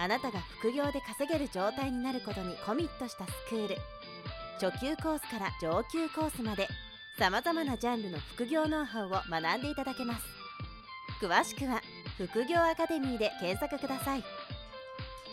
あなたが副業で稼げる状態になることにコミットしたスクール初級コースから上級コースまでさまざまなジャンルの副業ノウハウを学んでいただけます詳しくは副業アカデミーで検索ください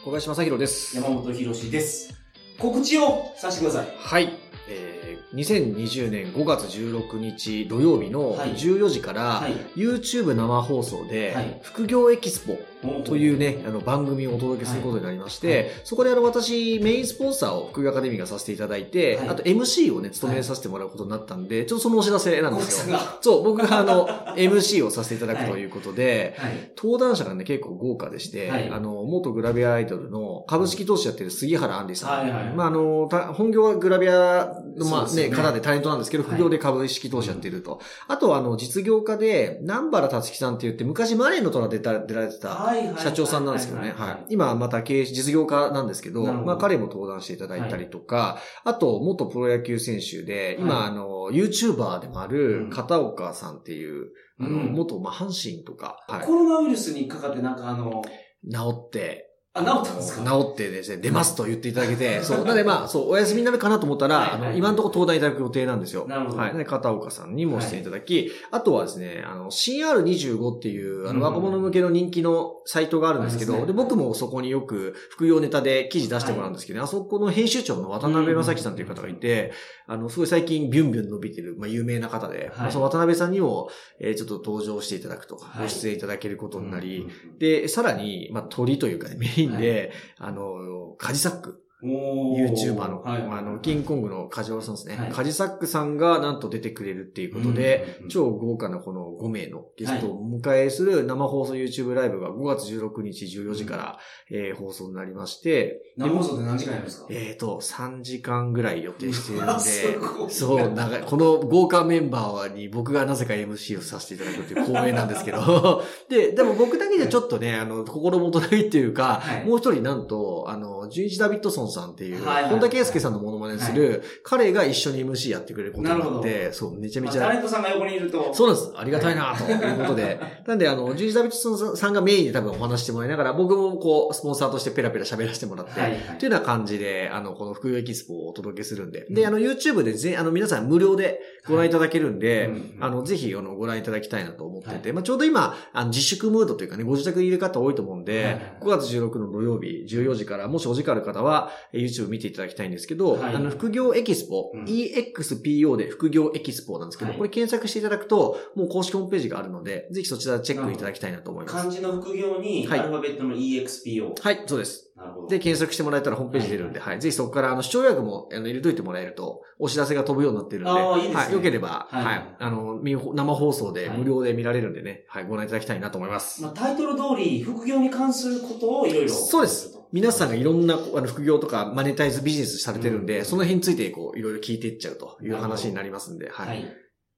小林正宏です。山本博史です。告知をさせてください。はい。えー、2020年5月16日土曜日のはい14時から、はい YouTube 生放送で、はい副業エキスポとう。いうね、あの番組をお届けすることになりまして、そこであの私メインスポンサーを副業アカデミーがさせていただいて、はいあと MC をね、務めさせてもらうことになったんで、ちょっとそのお知らせなん小ですよ。そう、僕があの、MC をさせていただくということで、はい。登壇者がね、結構豪華でして、はいあの、元グラビアアイドルの株式投資やってる杉原杏里さん。はいはいはいまあ、あの、た本業はグラビアの、まあね、方でタレントなんですけど、はい副業で株式投資やってると。あとは、あの、実業家で、南原達樹さんって言って、昔マネーの虎出た、出られてた、はいはい社長さんなんですけどね。はい。今また経営、実業家なんですけど、まあ彼も登壇していただいたりとか、あと元プロ野球選手で、今、はい。あの、YouTuber でもあうるん。片岡さんっていう、あの、うん。元、まあ阪神とか、はい。コロナウイルスにかかってなんかあの、治って、あ、治ったんですか？治ってですね、出ますと言っていただけて、そう。なのでまあ、そう、お休みになるかなと思ったら、はいはい。あの、今のところ登壇いただく予定なんですよ。なるほど。はい。で、片岡さんにもしていただき、あとはですね、あの、CR25 っていう、あの、うん。若者向けの人気のサイトがあるんですけど、で、僕もそこによく副業ネタで記事出してもらうんですけど、あそこの編集長の渡辺正樹さんという方がいて、あの、すごい最近ビュンビュン伸びてる、まあ、有名な方で、まあその渡辺さんにも、えーちょっと登場していただくと、はい。ご出演いただけることになり、うん。で、さらに、まあ、鳥というかね、メインで、あの、カジサック、YouTuber の、はい。あの、キングコングのカジワさんですね。はい。カジサックさんがなんと出てくれるっていうことで、超豪華なこの5名のゲストをお迎えする生放送 YouTube ライブが5月16日14時から、えー放送になりまして、生放送で何時間やるんですか？えっ、と、3時間ぐらい予定しているの すで、そう、長い。この豪華メンバーに僕がなぜか MC をさせていただくっていう光栄なんですけど、で、でも僕だけじゃちょっとね、あの、心もとないっていうか、はい。もう一人なんと、あの、ジュイジ・ダビッドソンさんっていう、はいはい本田圭佑さんのモノマネする、彼が一緒に MC やってくれることになって、そう、めちゃめまあちゃ、タレントさんが横にいると。そうなんです。ありがたいなということで。なんで、あの、ジュイジ・ダビッドさんがメインで多分お話してもらいながら、僕もこう、スポンサーとしてペラペラ喋らせてもらって、はいはいというような感じで、あの、この副業エキスポをお届けするんで。で、あの、YouTube でぜ、あの、皆さん無料でご覧いただけるんで、あの、ぜひ、あの、ご覧いただきたいなと思ってて、はまあ、ちょうど今、あの、自粛ムードというかね、ご自宅にいる方多いと思うんで、はいはい5月16の土曜日、14時から、もしお時間ある方は、えー YouTube 見ていただきたいんですけど、はいあの、副業エキスポ、うん EXPO で副業エキスポなんですけど、はいこれ検索していただくと、もう公式ホームページがあるので、ぜひそちらチェックいただきたいなと思います。漢字の副業に、はいアルファベットの EXPO。はい、そうです。なるほど。で、検索してもらえたらホームページ出るんで、はい。ぜひそこから、あの、視聴予約も、あの、入れといてもらえると、お知らせが飛ぶようになってるんで、あーいいですねはい。よければ、はいはい。あの、見生放送ではい無料で見られるんでね、はい。ご覧いただきたいなと思います。まあ、タイトル通り、副業に関することをいろいろ。そうです。皆さんがいろんな、あの、副業とか、マネタイズビジネスされてるんで、うんその辺について、こう、いろいろ聞いていっちゃうという話になりますんで、は。はいい。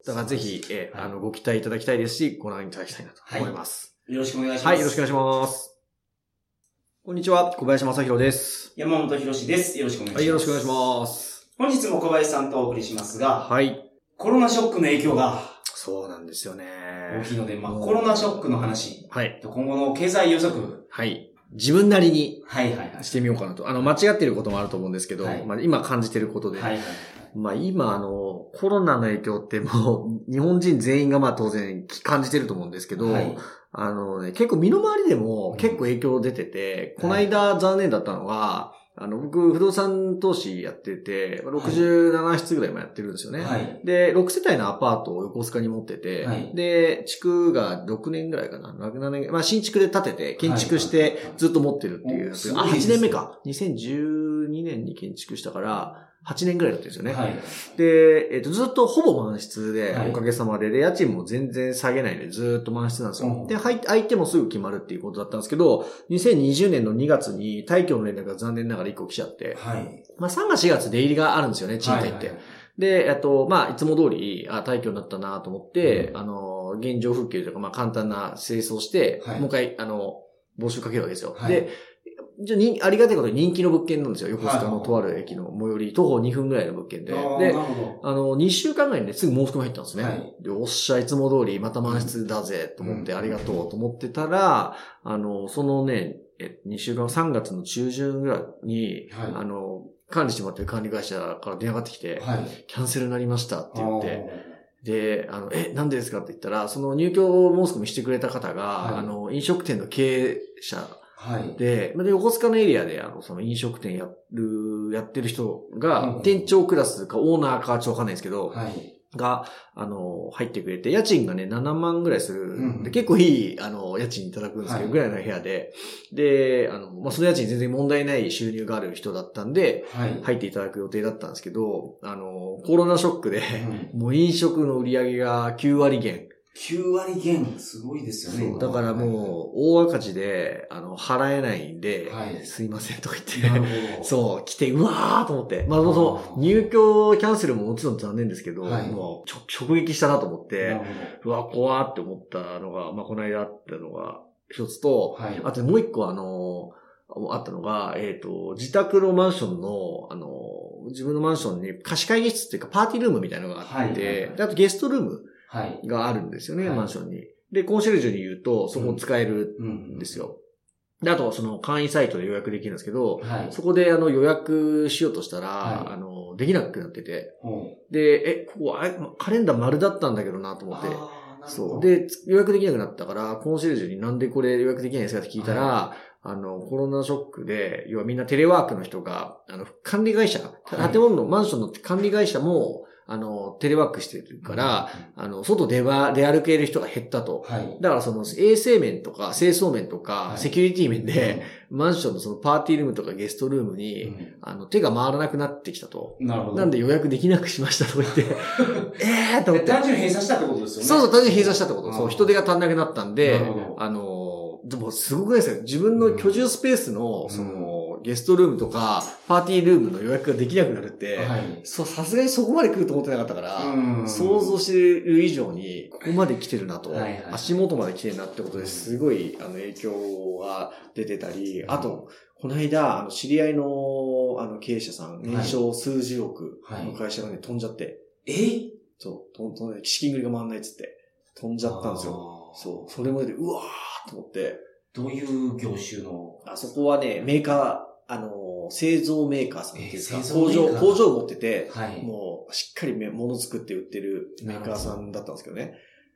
だからぜひ、えーはいあの、ご期待いただきたいですし、ご覧いただきたいなと思います。よろしくお願いします。はい、よろしくお願いします。こんにちは、小林正宏です。山本博史です。よろしくお願いします。はい、よろしくお願いします。本日も小林さんとお送りしますが、はい。コロナショックの影響がそうなんですよね。大きいので、まあ、コロナショックの話、はい。と今後の経済予測、はい。自分なりに。してみようかなと。あの、間違ってることもあると思うんですけど、はいまあ、今感じてることで。はいはい。まあ、今、あの、コロナの影響ってもう、日本人全員がまあ当然感じてると思うんですけど、はいあのね、結構身の回りでも結構影響出てて、この間残念だったのが、あの、僕、不動産投資やってて、67室ぐらいもやってるんですよね。はい。で、6世帯のアパートを横須賀に持ってて、はいで、築が6年ぐらいかな、6、7年、まあ新築で建てて、建築してずっと持ってるっていう8はいはいおすごいですね年目か。2012年に建築したから、8年ぐらいだったんですよね。はい。で、えっ、と、ずっとほぼ満室で、はいおかげさまで、で、家賃も全然下げないで、ずっと満室なんですよ。うんで、入相手もすぐ決まるっていうことだったんですけど、2020年の2月に退去の連絡が残念ながら1個来ちゃって、はい。まあ3月4月出入りがあるんですよね、賃貸って。はいはいで、えっと、まあ、いつも通り、あ、退去になったなと思って、あの、現状復旧というか、まあ、簡単な清掃して、はいもう一回、あの、募集かけるわけですよ。はいで、じゃあにありがたいことに人気の物件なんですよ。横須賀のはいとある駅の最寄り、徒歩2分ぐらいの物件で。であの、2週間前にね、すぐ申し込み入ったんですね。はいで、おっしゃ、いつも通り、また満室だぜ、と思って、うんありがとうと思ってたら、あの、そのね、え、2週間、3月の中旬ぐらいに、はいあの、管理してもらってる管理会社から電話がってきて、ど。はい。キャンセルになりましたって言って、で、あの、え、なんでですかって言ったら、その入居申し込みしてくれた方が、はいあの、飲食店の経営者はい。で、で、横須賀のエリアで、あの、その飲食店やる、やってる人が、うん店長クラスかオーナーかちょっとわかんないですけど、はい。が、あの、入ってくれて、家賃がね、7万ぐらいする、うんで結構いい、あの、家賃いただくんですけど、はいぐらいの部屋で、で、あの、まあ、その家賃全然問題ない収入がある人だったんで、はい。入っていただく予定だったんですけど、あの、コロナショックで、うもう飲食の売り上げが9割減。9割減、すごいですよね。だからもう、大赤字で、あの、払えないんで、はいすいませんとかう、言って。そう、来て、うわーと思って。まあ、そあの、ー入居キャンセルももちろん残念ですけど、はいもう、直撃したなと思っなてる、うわ、怖ーって思ったのが、まあ、この間あったのが、一つと。はい。あともう一個あの、あったのが、えっ、と、自宅のマンションの、あの、自分のマンションに貸し会議室っていうかパーティールームみたいなのがあって、はいはいはいであとゲストルームはい。があるんですよね、はい。マンションに。で、コンシェルジュに言うと、そこを使えるうんんですよ。で、あと、その簡易サイトで予約できるんですけど、はい。そこであの予約しようとしたら、はい。あの、できなくなってて、で、え、ここあれカレンダー丸だったんだけどなと思って、そう。で、予約できなくなったから、コンシェルジュになんでこれ予約できないんですかって聞いたら、あの、コロナショックで、要はみんなテレワークの人が、あの、管理会社、はい。建物のマンションの管理会社も、あの、テレワークしてるから、あの、外出は、出歩ける人が減ったと。はい。だからその衛生面とか清掃面とかはいセキュリティ面で、マンションのそのパーティールームとかゲストルームうに、んあの、手が回らなくなってきたと。なるほど。なんで予約できなくしましたとか言って、えーと思って。単純に閉鎖したってことですよね。そうそう、単純に閉鎖したってこと。そう、人手が足んなくなったんであのー、でもすごくないですか？自分の居住スペースの、うんその、ゲストルームとか、パーティールームの予約ができなくなるって、はい。そう、さすがにそこまで来ると思ってなかったから、うん。想像してる以上に、ここまで来てるなと、はいはい。足元まで来てるなってことですごい、あの、影響が出てたり、あと、この間、あの、知り合いの、あの、経営者さん、年商数十億の会社がね、飛んじゃって、え？そう、とんとん資金繰りが回んないっつって、飛んじゃったんですよ。よそう、それも出て、うわーと思って、どういう業種の？あそこはね、メーカー、あの、製造メーカーさんっていうか、えー工場、工場を持ってて、はい。もう、しっかりめ物作って売ってるメーカーさんだったんですけどね。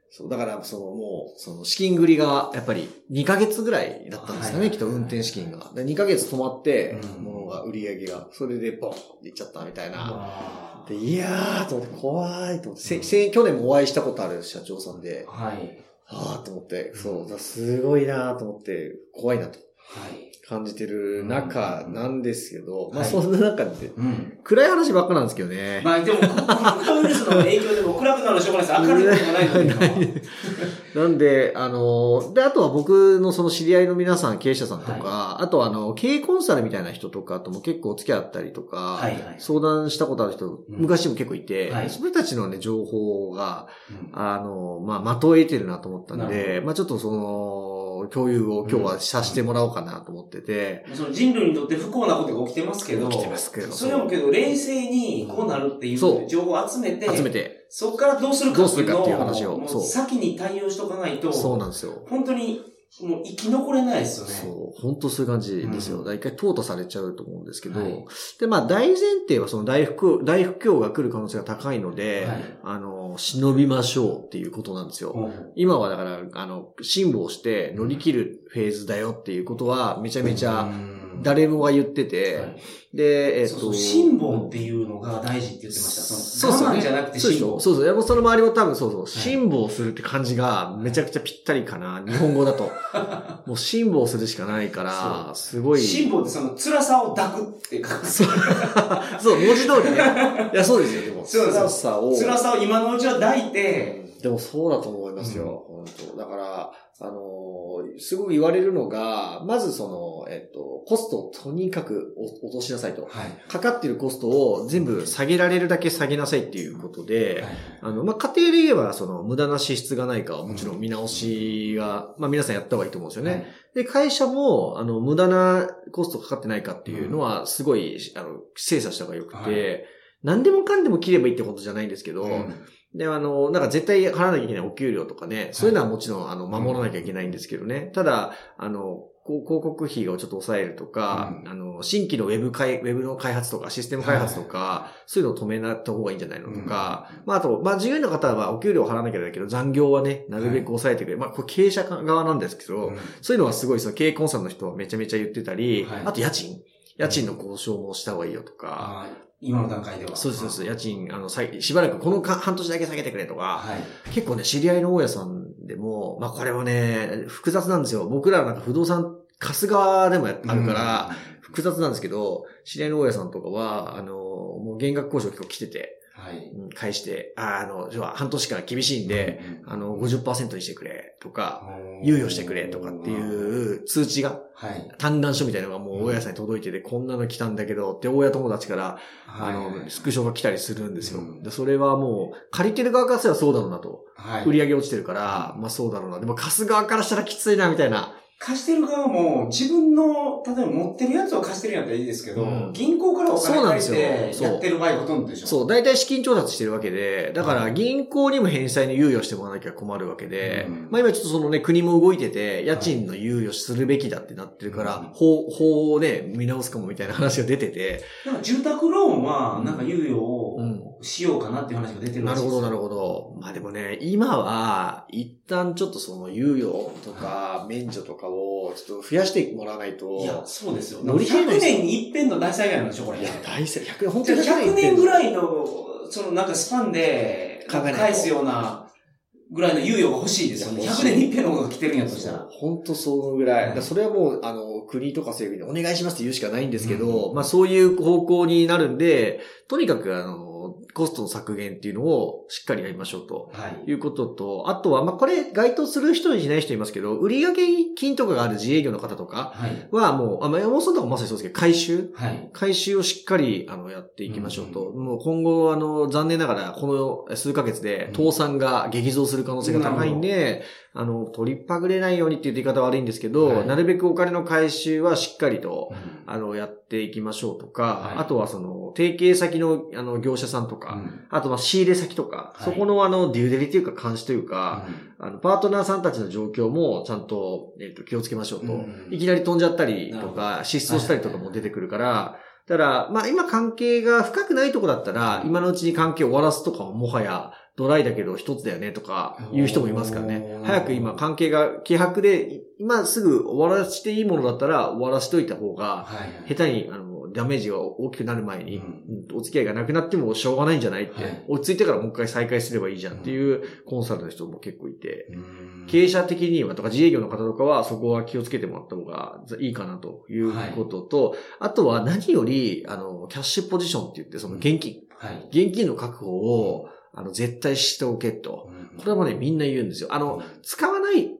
そう、だから、その、もう、その、資金繰りが、やっぱり、2ヶ月ぐらいだったんですかね、はいきっと運転資金が。で2ヶ月止まってう、ん物が、売り上げが、それで、ボンっていっちゃったみたいな。わで、いやー、と思って、怖いと思って、せせ去年もお会いしたことある社長さんでー、はい。あーと思って、そう、すごいなーと思って、怖いなとはい。感じてる中なんですけど、まあはいそんな中で、うん。暗い話ばっかなんですけどね。まあでも、コロナウイルスの影響でも暗くなるのしょうがないです。明るいことがない。なんで、あの、で、あとは僕のその知り合いの皆さん、経営者さんとか、はあとはあの、経営コンサルみたいな人とかとも結構お付き合ったりとか、はいはい相談したことある人、うん昔も結構いて、はいそれたちのね、情報が、うんあの、まあ、的を得てるなと思ったんで、まあ、ちょっとその、共有を今日はさせてもらおうかなと思ってて、その人類にとって不幸なことが起きてますけど、起きてますけどそれもけど、冷静にこうなるっていそう。う情報を集めて、集めて、そこからどうするかどうするかっていうの話を。先に対応しとかないと、そうなんですよ。本当にもう生き残れないですよね。そう、本当そういう感じですよ。うん。一回淘汰されちゃうと思うんですけど、はい。で、まあ大前提はその大不況、大不況が来る可能性が高いので、はい。あの、忍びましょうっていうことなんですよ。うん今はだから、あの、辛抱して乗り切るフェーズだよっていうことはめちゃめちゃ誰もが言ってて、はいで、えっ、と、そうそう辛抱っていうのが大事って言ってました。その我慢じゃなくて辛抱。ょそうそう。山本さんの周りも多分そうそう。辛抱するって感じがめちゃくちゃぴったりかな。日本語だと。もう辛抱するしかないから、すごい。辛抱ってその辛さを抱くっていうか、そう、そう文字通りね。いや、そうですよ、でも。辛さを。辛さを今のうちは抱いて、でもそうだと思いますよ、本当。だから、あのーすごく言われるのが、まずその、えっと、コストをとにかくお落としなさいと。はい。かかってるコストを全部下げられるだけ下げなさいっていうことで、はい。あの、まあ、家庭で言えば、その、無駄な支出がないかはもちろん見直しが、まあ、皆さんやった方がいいと思うんですよね。で、会社も、あの、無駄なコストかかってないかっていうのは、すごい、あの、精査した方がよくて、はい。何でもかんでも切ればいいってことじゃないんですけど、うんで、あの、なんか絶対払わなきゃいけないお給料とかね、そういうのはもちろん、あの、守らなきゃいけないんですけどね。ただ、あの、広告費をちょっと抑えるとか、うん。あの、新規のウェブ開、ウェブの開発とか、システム開発とか、そういうのを止めなった方がいいんじゃないのとか、まあ、あと、まあ、従業員の方はお給料を払わなきゃいけないけど、残業はね、なるべく抑えてくれ。まあ、これ経営者側なんですけど、うん。そういうのはすごい、その経営コンサルの人はめちゃめちゃ言ってたり、はい。あと家賃。家賃の交渉もした方がいいよとか、今の段階では。そうですそうです。家賃、あの、さいしばらくこのか半年だけ下げてくれとか、はい。結構ね、知り合いの大家さんでも、まあこれもね、複雑なんですよ。僕らなんか不動産、貸す側でもやあるから、複雑なんですけど、知り合いの大家さんとかは、あの、もう減額交渉結構来てて、はい。うん返して、ああの、要は半年間厳しいんで、あの、50%にしてくれとか、猶予してくれとかっていう通知が、はい。嘆願書みたいなのがもう大家さんに届いてて、こんなの来たんだけど、って大家友達から、あの、スクショが来たりするんですようん。で、それはもう、借りてる側からすればそうだろうなと。はい。売り上げ落ちてるから、まあそうだろうな。でも貸す側からしたらきついな、みたいな。貸してる側も自分の、例えば持ってるやつを貸してるんやったらいいですけど、うん。銀行からお金借りそうなんですよ。てやってる場合ほとんどでしょ。そう、大体資金調達してるわけで、だから銀行にも返済に猶予してもらわなきゃ困るわけで、うん。まあ今ちょっとそのね、国も動いてて、家賃の猶予するべきだってなってるから、うん法、法をね、見直すかもみたいな話が出てて、なんか住宅ローンは、なんか猶予をうん。しようかなっていう話が出てるらしいですなるほど、なるほど。まあでもね、今は、一旦ちょっとその猶予とか、免除とかを、ちょっと増やしてもらわないと、いや、そうですよ。乗り切れない100ですよ年に一遍の大災害なんでしょ、これ。いや、大切、100年、本当に100年ぐい。らいの、そのなんかスパンで、返すような、ぐらいの猶予が欲しいですよね。いや欲しい100年に一遍のことが来てるんやとしたら。本当そのぐらい。はいだからそれはもう、あの、国とか政府にお願いしますって言うしかないんですけど、まあそういう方向になるんで、とにかくあの、コストの削減っていうのをしっかりやりましょうと。はい。いうことと、あとは、まあ、これ、該当する人にしない人いますけど、売上金とかがある自営業の方とかはい。は、もう、あ、まあ、山本さんとかもまさにそうですけど、回収はい。回収をしっかり、あの、やっていきましょうと。もう今後、あの、残念ながら、この数ヶ月で、倒産が激増する可能性が高いんで、あの、取りっぱぐれないようにっていう言い方は悪いんですけど、はい。なるべくお金の回収はしっかりと、うん。あの、やっていきましょうとか、はい。あとはその、提携先の、あの、業者さんとか、うん。あとは仕入れ先とか、はい。そこのあの、デューデリというか監視というか、あの、パートナーさんたちの状況もちゃんと、えっ、と、気をつけましょうと。うん。いきなり飛んじゃったりとか、失踪したりとかも出てくるから、だから、まあ今関係が深くないとこだったら、今のうちに関係を終わらすとかももはや、ドライだけど一つだよねとか言う人もいますからね。早く今関係が希薄で、今すぐ終わらせていいものだったら終わらせといた方が、はい。下手にあのダメージが大きくなる前に、お付き合いがなくなってもしょうがないんじゃないって、はい。落ち着いてからもう一回再開すればいいじゃんっていうコンサルの人も結構いて、うん。経営者的にはとか自営業の方とかはそこは気をつけてもらった方がいいかなということと、あとは何より、あの、キャッシュポジションって言ってその現金、はい。現金の確保を、あの、絶対しておけと。これはもうね、みんな言うんですよ。あの、使わない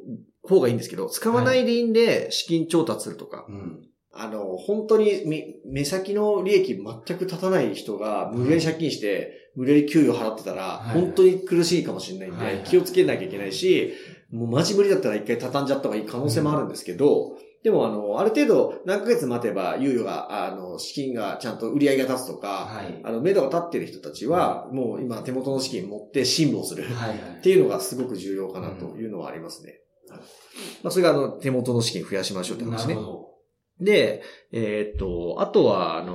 方がいいんですけど、使わないでいいんで資金調達するとか、うん。あの、本当に目目先の利益全く立たない人が無理やり借金して、無理やり給与払ってたら、はい。本当に苦しいかもしれないんはい。で、気をつけなきゃいけないし、もうマジ無理だったら一回畳んじゃった方がいい可能性もあるんですけど、でもあの、ある程度何ヶ月待てば猶予が、あの、資金がちゃんと売り上げが立つとか、はい。あの、目処が立ってる人たちは、もう今手元の資金持って辛抱する。はい。っていうのがすごく重要かなというのはありますね。はいまあ、それがあの、手元の資金増やしましょうって話ねなる。ほで、えーっと、あとは、あの、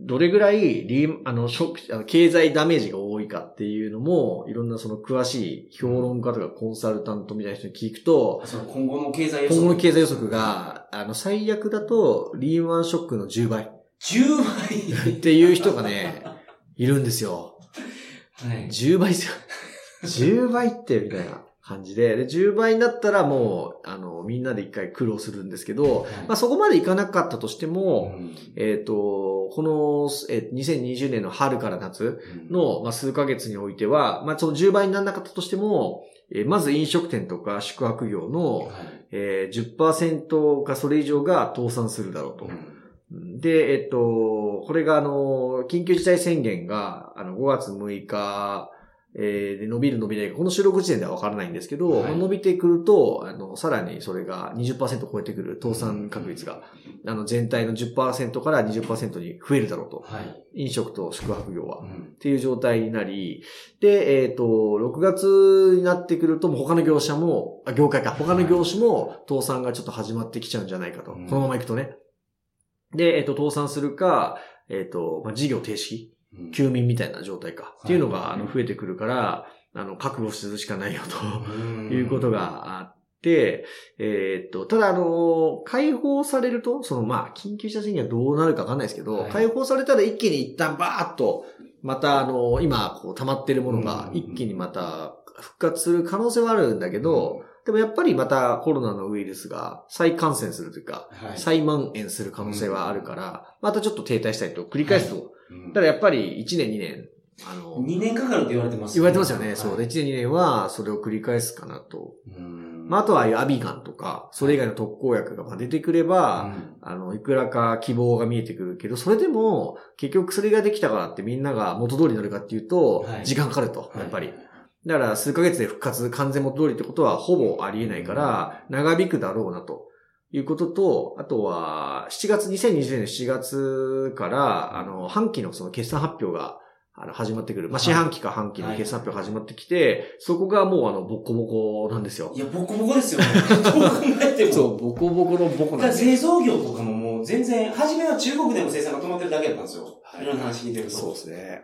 どれぐらいリー、あの、ショック、あの経済ダメージが多かっていうのも、いろんなその詳しい評論家とかコンサルタントみたいな人に聞くと、その今後の経済予測。今後の経済予測が、あの、最悪だと、リーマンショックの10倍10倍っていう人がね、いるんですよ。はい。10倍ですよ。10倍って、みたいな感じで。で、10倍になったらもう、あの、みんなで一回苦労するんですけど、まあ、そこまでいかなかったとしても、えっ、と、この、えー2020年の春から夏の、まあ、数ヶ月においては、まあ、その10倍にならなかったとしても、えーまず飲食店とか宿泊業の、はい。えー10%かそれ以上が倒産するだろうと。で、えっと、これがあの、緊急事態宣言が、あの、5月6日、えーで伸びる伸びないか、この収録時点ではわからないんですけど、はい伸びてくると、あの、さらにそれが20%超えてくる倒産確率が、あの、全体の10%から20%に増えるだろうと。はい。飲食と宿泊業は。うんっていう状態になり、で、えっ、と、6月になってくると、もう他の業者も、あ、業界か、他の業種も倒産がちょっと始まってきちゃうんじゃないかと。うんこのままいくとね。で、えっ、と、倒産するか、えっ、と、まあ、事業停止、うん休眠みたいな状態か。っていうのが、はいあの、増えてくるから、あの、覚悟するしかないようん。ということがあって、えっ、と、ただ、あの、解放されると、その、まあ、緊急事態宣言がどうなるかわかんないですけど、はい。解放されたら一気に一旦バーッと、また、あの、今、こう、溜まってるものがうん。一気にまた復活する可能性はあるんだけど、でもやっぱりまたコロナのウイルスが再感染するというか、はい。再蔓延する可能性はあるから、またちょっと停滞したりと繰り返すと。うん。だやっぱり1年2年、あの、2年かかるって言われてます言われてますよね。はい。そう。で、1年2年はそれを繰り返すかなと。うん。まあ、あとはああいうアビガンとか、それ以外の特効薬がまあ出てくれば、あの、いくらか希望が見えてくるけど、それでも、結局薬ができたからってみんなが元通りになるかっていうとは、い。時間かかると、やっぱり。だから数ヶ月で復活、完全元通りってことはほぼありえないから、長引くだろうなと。いうことと、あとは、7月、2020年の7月から、あの、半期のその決算発表が、あの、始まってくる。まあ、四半期か半期の決算発表が始まってきて、そこがもうあの、ボコボコなんですよい。や、ボコボコですよね。どう考えても。そう、ボコボコのボコなんです製造業とかももう全然、初めは中国でも生産が止まってるだけだったんですよ。はいいろんな話聞いてると。そうですね。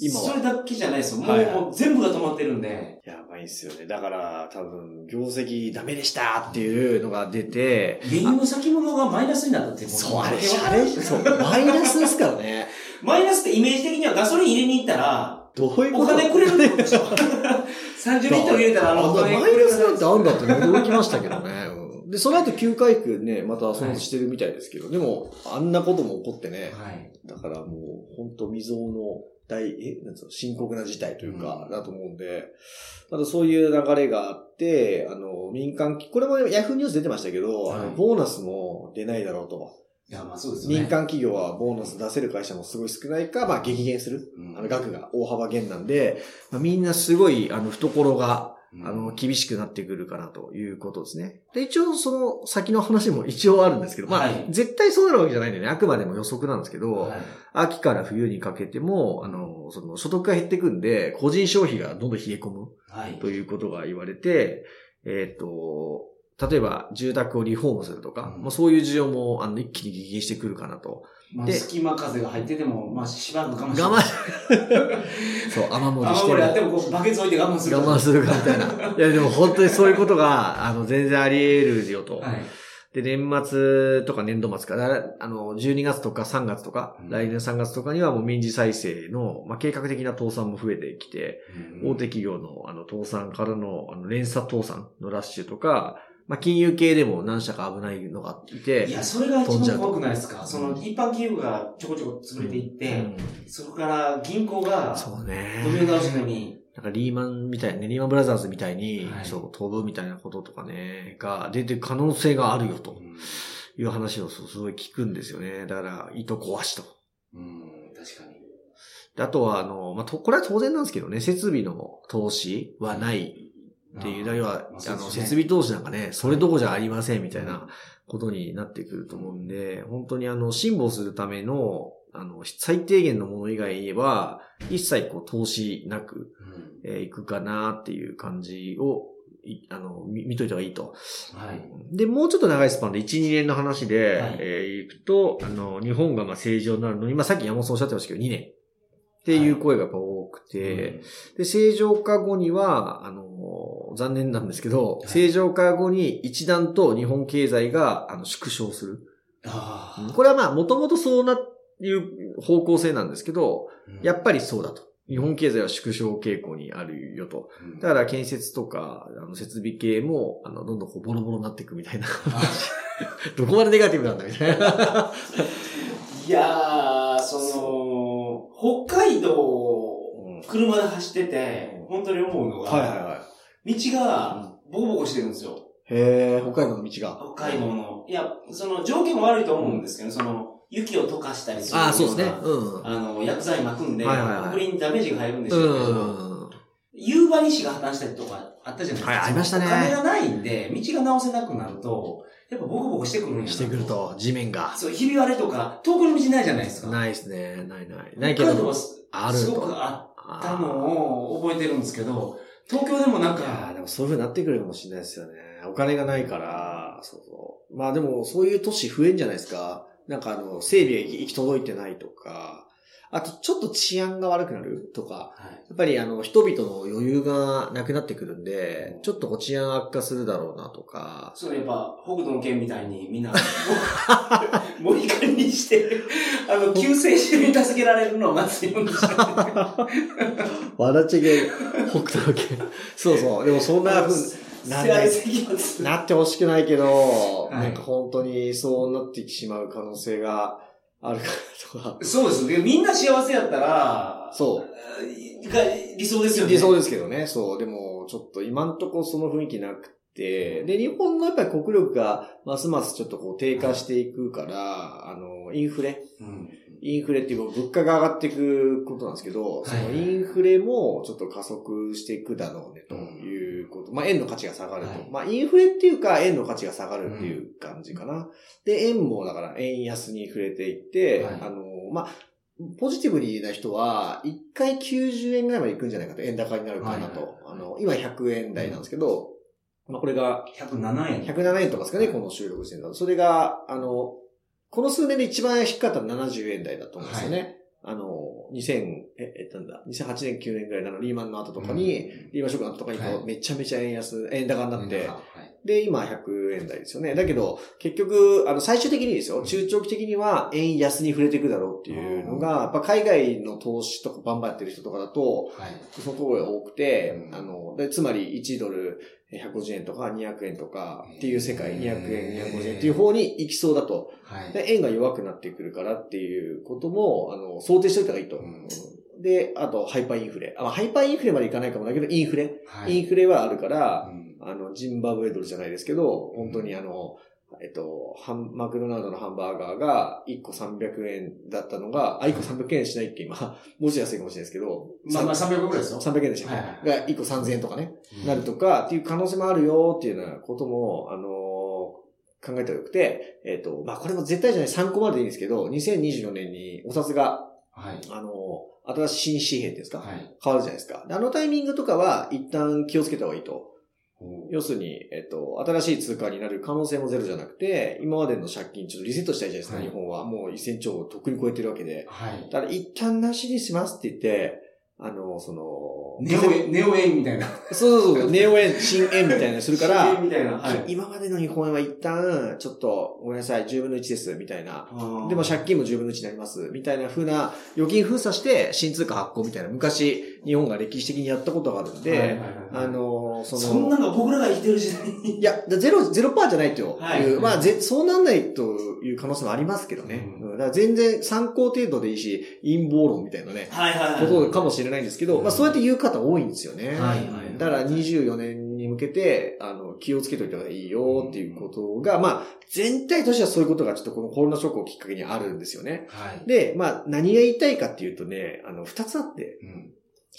今はそれだけじゃないですよ。もう,、はいはいもう全部が止まってるんで。やばいっすよね。だから、多分、業績ダメでしたっていうのが出て、原油の先物がマイナスになったってもそう、あれ、あれ、そう、マイナスですからね。マイナスってイメージ的にはガソリン入れに行ったら、どういうこと？お金くれるでしょ ?30 リットル入れたらあのおマイナスなんてあんだって驚きましたけどね。うんで、その後急回復ね、またその後してるみたいですけど、でも、あんなことも起こってね、はい。だからもう、本当未曾有の大、え、なんつうの、深刻な事態というか、うんだと思うんで、またそういう流れがあって、あの、民間企、これもヤフーニュース出てましたけど、あの、はいボーナスも出ないだろうと。いや、まあそうですよね。民間企業はボーナス出せる会社もすごい少ないか、まあ激減する。うんあの額が大幅減なんで、まあ、みんなすごい、あの、懐が、うんあの、厳しくなってくるかなということですね。で、一応その先の話も一応あるんですけど、まあ、はい絶対そうなるわけじゃないんでね、あくまでも予測なんですけど、はい秋から冬にかけても、あの、その所得が減ってくんで、個人消費がどんどん冷え込むはい。ということが言われて、えっ、と、例えば住宅をリフォームするとか、うんまあ、そういう需要もあの一気に激減してくるかなと。まあ、で隙間風が入ってても、まあ、しばらく我慢して。我慢 そう、雨漏りしても。雨漏りやっても、こう、バケツ置いて我慢する。我慢するかみたいな。いや、でも本当にそういうことが、あの、全然あり得るよと。はい。で、年末とか年度末か、らあの、12月とか3月とか、うん来年3月とかにはもう民事再生の、まあ、計画的な倒産も増えてきて、大手企業のあの倒産からのあの連鎖倒産のラッシュとか、まあ、金融系でも何社か危ないのがいて、いや、それが一番怖くないですか？その、一般企業がちょこちょこ潰れていって、うんそこから銀行が、そうね。ドミノ倒しのに、なんかリーマンみたいね、リーマンブラザーズみたいに、はいそう、飛ぶみたいなこととかね、が出てる可能性があるよとうんいう話をすごい聞くんですよね。だから、糸壊しと。うん、確かに。であとは、あの、まあ、と、これは当然なんですけどね、設備の投資はないっていう、あー要は、まああの、設備投資なんかね、それどころじゃありませんみたいなことになってくると思うんで、本当にあの、辛抱するための、あの、最低限のもの以外は、一切こう、投資なく、うんえーいくかなっていう感じを、いあの、見見といた方がいいと。はい。で、もうちょっと長いスパンで1、2年の話で、はいえーいくと、あの、日本がまあ正常になるのに、まあさっき山本さんおっしゃってましたけど、2年。っていう声がやっぱ多くて、で、正常化後には、あの、残念なんですけど、い正常化後に一段と日本経済があの縮小する。これはまあ、もともとそうな、いう方向性なんですけど、やっぱりそうだと。日本経済は縮小傾向にあるよと。うんだから建設とか、あの設備系も、あの、どんどんこうボロボロになっていくみたいな。どこまでネガティブなんだみたいな。いやー、その、北海道を車で走ってて、本当に思うのが、はい。道がボコボコしてるんですよ。へえ、北海道の道が。北海道の。いや、その条件も悪いと思うんですけど、その、雪を溶かしたりするような。ああ、そうですね。うん。あの、薬剤巻くんで、はいはいはいこれにダメージが入るんでしうょうけど、ん。夕張市が破綻したりとかあったじゃないですか。はいありましたねお金がないんで、道が直せなくなると、やっぱボコボコしてくるんしてくる。と、地面が。そう、ひび割れとか、遠くの道ないじゃないですか。ないですね。ないない。ないけど北海道は、すごくあったあのを覚えてるんですけど、東京でもなんかいやーか、でもそういう風になってくるかもしれないですよね。お金がないから、そうそう。まあでも、そういう都市増えんじゃないですか。なんかあの、整備が行き届いてないとか、あとちょっと治安が悪くなるとか、はいやっぱりあの、人々の余裕がなくなってくるんで、ちょっとこう治安悪化するだろうなとか、そうやっぱ、北斗の剣みたいにみんな、モリカンにして、あの、救世主に助けられるのを待つようにして。笑っちゃいけ。北斗の剣。そうそう。でもそんな風にな なってほしくないけど、いなんか本当にそうなってしまう可能性があるからとか。そうですね。みんな幸せやったら、そう。が理想ですよね。理想ですけどね。そう。でも、ちょっと今んとこその雰囲気なくて、で、日本のやっぱり国力がますますちょっとこう低下していくから、あの、インフレうん。インフレっていうか物価が上がっていくことなんですけど、そのインフレもちょっと加速していくだろうねということ。まあ円の価値が下がると。はいまあインフレっていうか円の価値が下がるっていう感じかな。で、円もだから円安に触れていって、はいあの、まあ、ポジティブにな人は、一回90円ぐらいまで行くんじゃないかと、円高になるかなと。はいあの、今100円台なんですけど、まあこれが107円。107円とかですかね、この収録してるの。それが、あの、この数年で一番低かったのは70円台だと思うんですよね。あの、2000、え、え、なんだ、2008年、9年ぐらいのリーマンの後とかに、リーマンショックの後とかにこう、はい。めちゃめちゃ円安、円高になって、はいで、今100円台ですよね。だけど、結局、あの、最終的にですよ、中長期的には円安に触れていくだろうっていうのが、やっぱ海外の投資とかバンバンやってる人とかだと、はい。その声が多くて、うんあの、で、つまり1ドル150円とか200円とかっていう世界、200円、250円っていう方に行きそうだと。はい。で、円が弱くなってくるからっていうことも、あの、想定しておいた方がいいと。うんで、あと、ハイパーインフレ。あまあハイパーインフレまでいかないかもだけど、インフレ。はいインフレはあるから、うんあの、ジンバブエドルじゃないですけど、本当にあの、えっと、ハン、マクドナルドのハンバーガーが1個300円だったのが、あ、1個300円しないっけ今。もうちょい安いかもしれないですけど。まあまあ300円ぐらいですよ。300円でしたっけ、はいが1個3000円とかね、うんなるとかっていう可能性もあるよっていうようなことも、あのー考えておくて、えっ、と、まあ、これも絶対じゃない参考までいいんですけど、2024年にお札が、はい。あのー新しい新紙幣ですか、はい。変わるじゃないですか。であのタイミングとかは一旦気をつけた方がいいと。お要するに、えっと、新しい通貨になる可能性もゼロじゃなくて、今までの借金ちょっとリセットしたいじゃないですか、はい日本は。もう1000兆をとっくに超えてるわけで。はい。だから一旦なしにしますって言って、あの、その、ネオ円、ネオ円みたいな。そうそうそう、ネオ円、新円みたいなのするから、円みたいな。はい。今までの日本円は一旦、ちょっと、ごめんなさい、10分の1です、みたいな。でも借金も10分の1になります、みたいな風な預金封鎖して新通貨発行みたいな、昔、日本が歴史的にやったことがあるんで、はいはいはいあの、その、そんなの僕らが生きてる時代に。いや、ゼロ、ゼロパーじゃないという、はいまあ、ぜ、そうなんないという可能性もありますけどね。うんうんだから全然参考程度でいいし、陰謀論みたいなね、はいはいことかもしれないんですけど、まあそうやって言う方多いんですよね。はいはいだから24年に向けて、あの、気をつけておいた方がいいよっていうことが、まあ、全体としてはそういうことがちょっとこのコロナショックをきっかけにあるんですよね。はい。で、まあ、何が言いたいかっていうとね、あの、二つあって、うん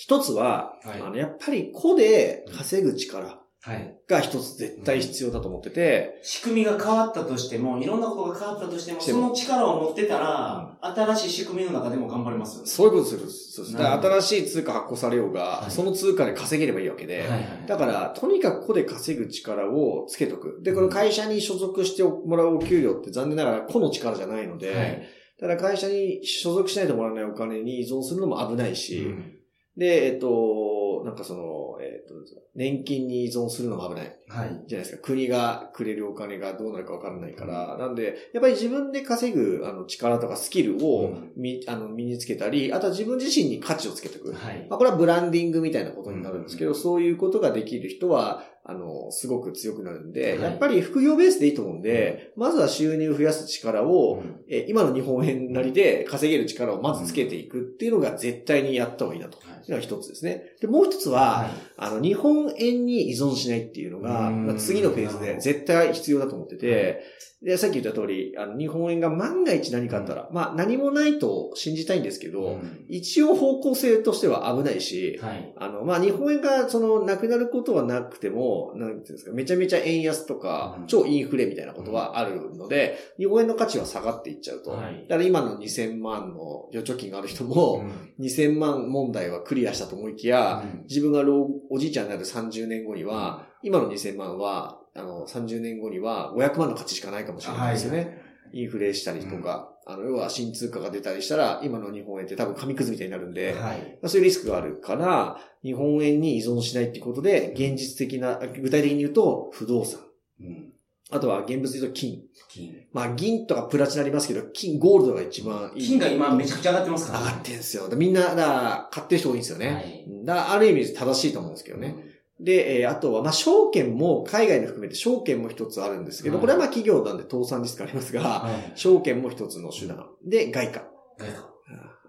一つは、はい。あの、やっぱり個で稼ぐ力はい。が一つ絶対必要だと思ってて、仕組みが変わったとしても、いろんなことが変わったとしても、その力を持ってたら、新しい仕組みの中でも頑張れますよね。そういうことする。そうです。新しい通貨発行されようが、はい。その通貨で稼げればいいわけで、はいはいだから、とにかく個で稼ぐ力をつけとく。で、この会社に所属してもらうお給料って残念ながら個の力じゃないので、はい。ただ会社に所属しないともらえないお金に依存するのも危ないし、うんで、えっと、なんかその、えっと、年金に依存するのも危ない。はい。じゃないですか。国がくれるお金がどうなるかわからないから。なんで、やっぱり自分で稼ぐあの力とかスキルをうんみ、あの身につけたり、あとは自分自身に価値をつけていく。はい。まあ、これはブランディングみたいなことになるんですけど、そういうことができる人は、あの、すごく強くなるんで、はい。やっぱり副業ベースでいいと思うんで、まずは収入を増やす力を、うん。え今の日本円なりで稼げる力をまずつけていくっていうのが絶対にやった方がいいなと。はい。いうのが一つですね。で、もう一つは、はい。あの、日本円に依存しないっていうのが、うん。まあ次のフェーズで絶対必要だと思ってて、で、さっき言った通り、あの、日本円が万が一何かあったら、まあ何もないと信じたいんですけど、うん。一応方向性としては危ないし、はい。あの、まあ、日本円が、その、なくなることはなくても、なんていうんですか、めちゃめちゃ円安とか、うん。超インフレみたいなことはあるので、日本円の価値は下がっていっちゃうと。はい。だから今の2000万の預貯金がある人も、2000万問題はクリアしたと思いきや、うん。自分が老おじいちゃんになる30年後には、今の2000万は、あの、30年後には500万の価値しかないかもしれないですよね。インフレしたりとか、あの、要は新通貨が出たりしたら、今の日本円って多分紙くずみたいになるんで、はい。まあそういうリスクがあるから、日本円に依存しないっていうことで、現実的な、具体的に言うと、不動産。うん。あとは現物で言うと金。金。まあ銀とかプラチナありますけど、金、ゴールドが一番いい。金が今めちゃくちゃ上がってますから上がってんですよ。みんな、だ買ってる人多いんですよね。はいだある意味正しいと思うんですけどね。で、えーあとは、まあ、証券も、海外の含めて証券も一つあるんですけど、はいこれはまあ企業なんで倒産リスクありますが、はい。証券も一つの手段。で、外貨。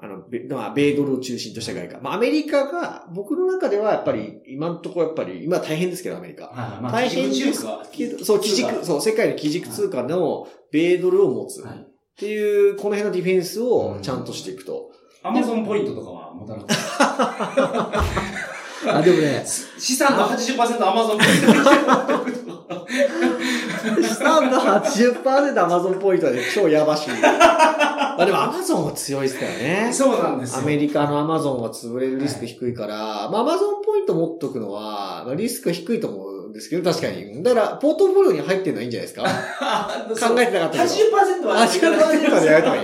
あの、べまあ、米ドルを中心とした外貨。まあ、アメリカが、僕の中ではやっぱり、今のところやっぱり、今大変ですけど、アメリカ。はい。まあ、大変基ですそう、基軸、そう、世界の基軸通貨の米ドルを持つ。っはい。ていう、この辺のディフェンスをちゃんとしていくと。アマゾンポイントとかは持たなかった。あ、でもね、資産の80%アマゾンポイントに資産の80%アマゾンポイントで超やばしい。まあでもアマゾンは強いですからね。そうなんですよ。アメリカのアマゾンは潰れるリスク低いから、まあアマゾンポイント持っとくのは、まあリスク低いと思うんですけど、確かに。だから、ポートフォリオに入ってるのはいいんじゃないですか？考えてなかったけど。80%は80%でやるといい。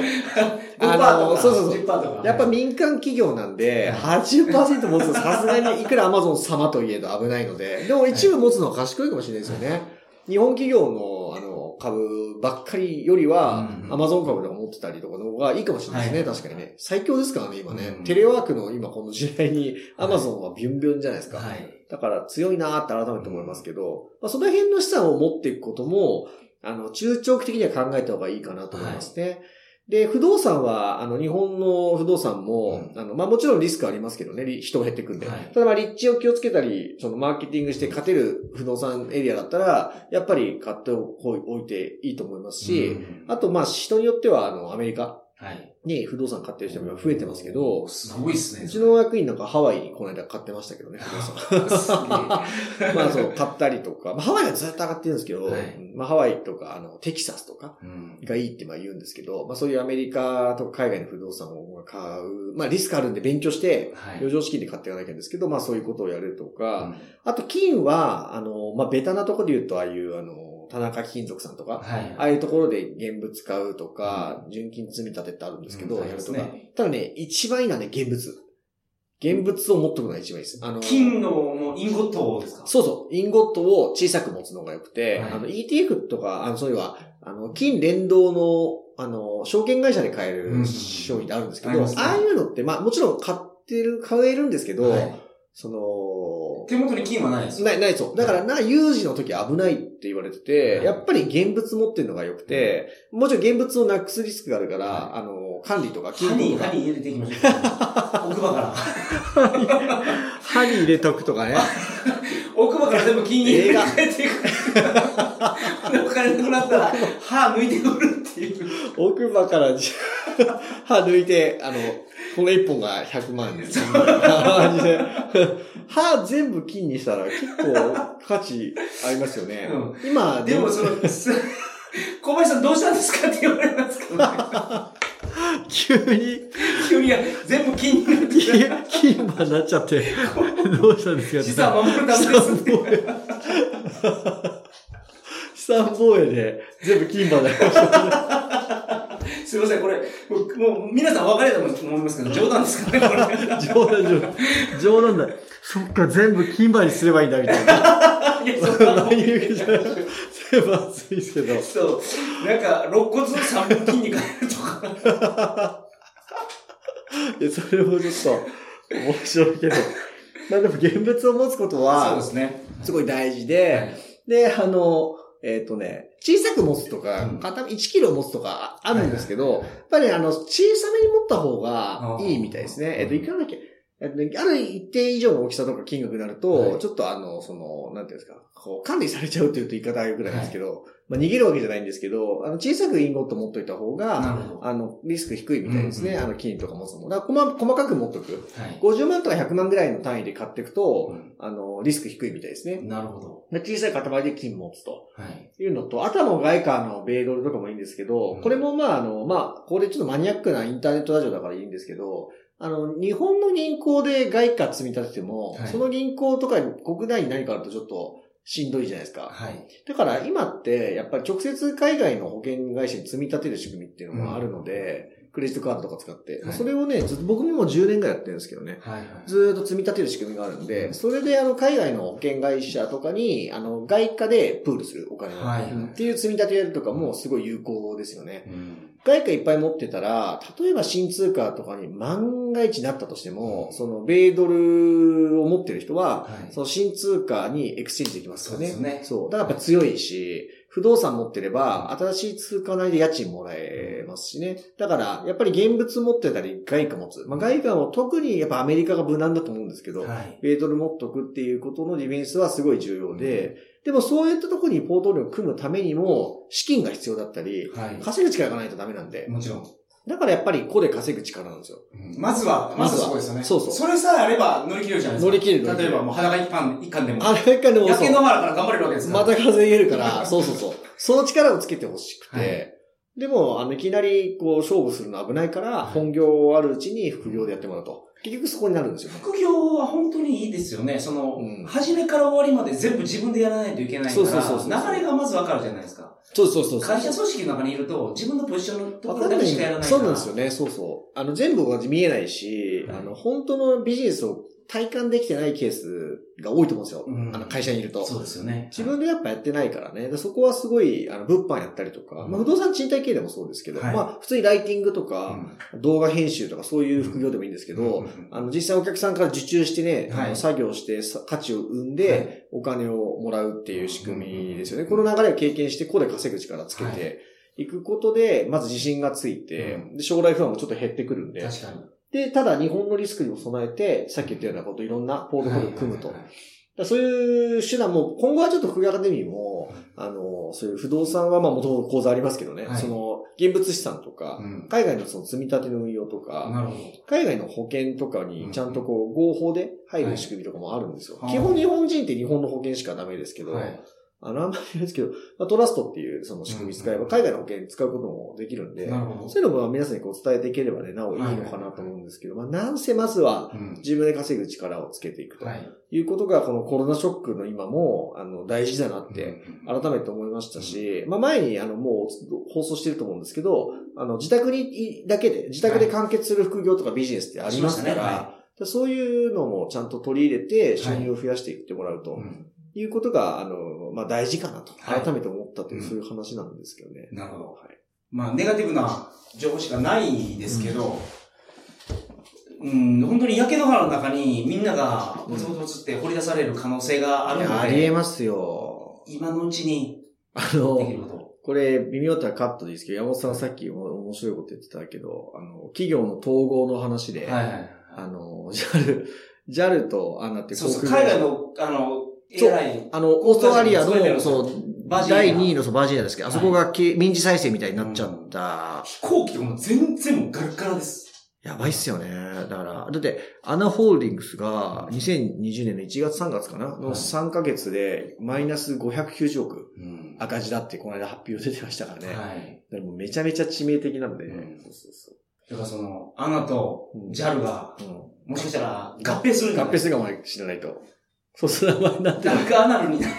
5%あのそうそうそう10%とか。やっぱ民間企業なんで、80%持つとさすがにいくらアマゾン様といえど危ないので、でも一部持つのは賢いかもしれないですよね。日本企業のあの株ばっかりよりはう、んアマゾン株とか持ってたりとかの方がいいかもしれないですね、はい確かにね。最強ですからね、今ね。うんテレワークの今この時代にアマゾンはビュンビュンじゃないですか。はい。だから強いなーって改めて思いますけど、まあ、その辺の資産を持っていくことも、あの、中長期的には考えた方がいいかなと思いますね。で、不動産は、あの、日本の不動産も、うんあの、まあ、もちろんリスクありますけどね、り人が減ってくんで。はいただ、まあ、立地を気をつけたり、その、マーケティングして勝てる不動産エリアだったら、やっぱり買っておいていいと思いますし、うんあと、まあ、人によっては、あの、アメリカはい。に不動産買ってる人も増えてますけど、すごいっすね。うちの役員なんかハワイにこの間買ってましたけどね、不動産。まあそう、買ったりとか、まあハワイはずっと上がってるんですけど、はいまあハワイとか、あの、テキサスとかうんがいいってまあ言うんですけど、まあそういうアメリカとか海外の不動産を買う、まあリスクあるんで勉強して、はい。余剰資金で買っていかなきゃいけないんですけど、まあそういうことをやるとか、うんあと金は、あの、まあベタなところで言うと、ああいう、あの、田中貴金属さんとか、はい。ああいうところで現物買うとか、純金積み立てってあるんですけど、うんやるとか。ただね、一番いいのはね、現物。現物を持っとくのが一番いいです。あの、金のもうインゴットですか？そうそう、インゴットを小さく持つのが良くて、はいあの ETF とか、あの、そういうのは、あの、金連動の、あの、証券会社で買えうんる商品ってあるんですけど、ありますねああいうのって、まあもちろん買ってる、買えるんですけど、はいその、手元に金はないですよない、ないそう。だからな、有事の時危ないって言われてて、はいやっぱり現物持ってるのが良くて、もちろん現物をなくすリスクがあるから、はいあの、管理とか、歯に、とか歯に入れていきましょう。奥歯から。歯に入れとくとかね。奥歯から全部金に入れていく。で お金なくなったら、歯抜いてくるっていう。奥歯からじ歯抜いて、あの、この一本が100万 です。感じで歯全部金にしたら結構価値ありますよね。今、でもその、す 小林さんどうしたんですかって言われますけどね。急に急に全部金になって金金歯になっちゃって、どうしたんですか資産守るためですって。資産防衛で全部金歯になりました。す すいません、これ、もう、もう皆さん分かれたと思いますけど、冗談ですかね、これ。冗談、冗談。冗談だ。そっか、全部金歯にすればいいんだ、みたいな。いや、そんなもん何言うじゃない全部熱いですけど。そう。なんか、肋骨の三分筋に変えるとか。いや、それもちょっと、面白いけど。まあでも現物を持つことそうはで、すね。すごい大事で、で、あの、えっ、とね、小さく持つとかうん、片1キロ持つとかあるんですけど、はいやっぱりあの、小さめに持った方がいいみたいですね。えっ、と、いくらだっけ？えっとねある一定以上の大きさとか金額になると、はい。ちょっとあの、その、なんていうんですか、こう、管理されちゃうっていうと言い方あるぐらいですけど、まあ逃げるわけじゃないんですけど、あの、小さくインゴット持っといた方が、あの、リスク低いみたいですね。うんうんあの、金とか持つのも。だから細、細かく持っとく。い。50万とか100万ぐらいの単位で買っていくと、うんあの、リスク低いみたいですね。なるほど。で小さい塊で金持つとはい。いうのと、あとはもう外貨の米ドルとかもいいんですけど、うんこれもまああの、まあ、これちょっとマニアックなインターネットラジオだからいいんですけど、あの、日本の銀行で外貨積み立てても、はいその銀行とかに国内に何かあるとちょっとしんどいじゃないですか。はい。だから今って、やっぱり直接海外の保険会社に積み立てる仕組みっていうのもあるので、クレジットカードとか使って、はいそれをね、ずっと僕ももう10年ぐらいやってるんですけどね。はい。ずーっと積み立てる仕組みがあるんで、それであの海外の保険会社とかに、あの外貨でプールするお金を、はいっていう積み立てやるとかもすごい有効ですよね。うん。外貨いっぱい持ってたら、例えば新通貨とかに万が一なったとしても、その米ドルを持ってる人は、はい。その新通貨にエクスチェンジできますからね。そうですねそう。だからやっぱ強いし、不動産持ってれば、新しい通貨内で家賃もらえますしね。だから、やっぱり現物持ってたり、外貨持つ。まあ、外貨も特にやっぱアメリカが無難だと思うんですけど、はい。米ドル持っとくっていうことのディフェンスはすごい重要で、でもそういったところにポートフォリオを組むためにも、資金が必要だったり、はい。稼ぐ力がないとダメなんで、もちろん。だからやっぱり個で稼ぐ力なんですよ。まずは、まずはそこですよね。そうそうそれさえあれば乗り切れるじゃないですか。乗り切れる例えばもう裸一貫、一貫でも。あれかでも焼そうけ野原から頑張れるわけですから。また稼げるから、そうそうそう。その力をつけてほしくて、はいでも、あの、いきなり、こう、勝負するの危ないから、本業あるうちに副業でやってもらうと。結局そこになるんですよ。副業は本当にいいですよね。その、うん初めから終わりまで全部自分でやらないといけないから、そうそうそう流れがまずわかるじゃないですか。そうそうそう。会社組織の中にいると、自分のポジションのところだけしかやらないから。そうなんですよね。そうそう。あの、全部が見えないし、はいあの、本当のビジネスを体感できてないケースが多いと思うんですよ。うん。あの、会社にいると。そうですよね。自分でやっぱやってないからね。でそこはすごい、あの、物販やったりとか、うん。まあ、不動産賃貸系でもそうですけど、はい。まあ、普通にライティングとうか、ん。動画編集とかそういう副業でもいいんですけど、うんあの、実際お客さんから受注してね、はい。あの作業してさ価値を生んで、はい。お金をもらうっていう仕組みですよね。うん。この流れを経験して、ここで稼ぐ力つけはていくことで、まず自信がついて、で将来不安もちょっと減ってくるんで、確かに。で、ただ日本のリスクにも備えて、さっき言ったようなこと、いろんなポートフォリオを組むと。そういう手段も、今後はちょっと副業アカデミーも、あの、そういう不動産はまあ元々講座ありますけどね、はい。その、現物資産とか、うん。海外のその積み立ての運用とか。海外の保険とかにちゃんとこう合法で入る仕組みとかもあるんですよ。はい。基本日本人って日本の保険しかダメですけど、はいあの、あんまりですけど、まあ、トラストっていうその仕組み使えば海外の保険使うこともできるんで。そういうのも皆さんにこう伝えていければね、なおいいのかなと思うんですけど、まあなんせまずはうん。自分で稼ぐ力をつけていくとはい。いうことがこのコロナショックの今もあの大事だなってうん改めて思いましたし、まあ前にあのもう放送してると思うんですけど、あの自宅にだけで、自宅で完結する副業とかビジネスってありますから、そういうのもちゃんと取り入れて収入を増やしていってもらうとうん。いうことが、あの、まあ大事かなと、はい改めて思ったという、うんそういう話なんですけどね。なるほど。はい。まあ、ネガティブな情報しかないですけど、うん、本当に焼け野原の中にみんながボツボツボツって掘り出される可能性があるのありえで、ますよ。今のうちにあの、ここれ、微妙だったらカットでいいですけど、山本さんさっきも面白いこと言ってたけど、あの、企業の統合の話で、と。はいはい。あの、JAL、JAL とアナってそうそう、海外の、あの、そう。あの、オーストラリアの、そう、第2位のそうバージニアですけど、あそこがけ民事再生みたいになっちゃった。飛行機とかも全然ガラッガラです。やばいっすよね。だから、だって、アナホールディングスが2020年の1月3月かなのはい3ヶ月でマイナス590億うん。赤字だってこの間発表出てましたからね。はい。でもめちゃめちゃ致命的なんで、うんそうそうそだからその、アナとうん JAL が、う。うんもしかしたら合併するんじゃない合併するかもしれないと。そうする名前になって。ダークアナルになる。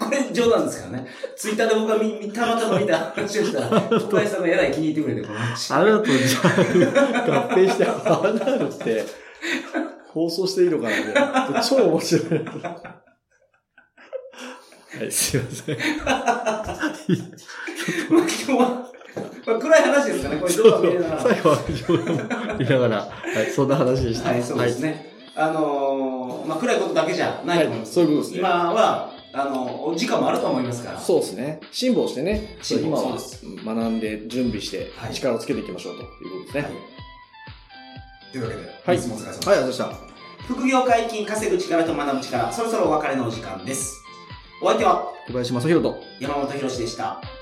これ冗談ですからね。ツイッターで僕がみたまたま見た話をしたら、小林さんがえらい気に入ってくれて、この話。あなたとじゃあ合併して、アナルって、放送していいのかなね超面白い。はい、すいません。今日は、まあ、暗い話ですかね。これ動画見れながら。最後は見ながら、はい、そんな話でした。はい、そうですね。あのー、まあ、暗いことだけじゃないと思います。はいそういうことですね今は、あの、お時間もあると思いますから。そうですね。辛抱してね、辛今は学んで準備してはい力をつけていきましょうということですね。というわけで、はいいつもお疲れ様です。はい、ありがとうございまし副業解禁、稼ぐ力と学ぶ力、そろそろお別れのお時間です。お相手はた。小林正宏と。山本博史でした。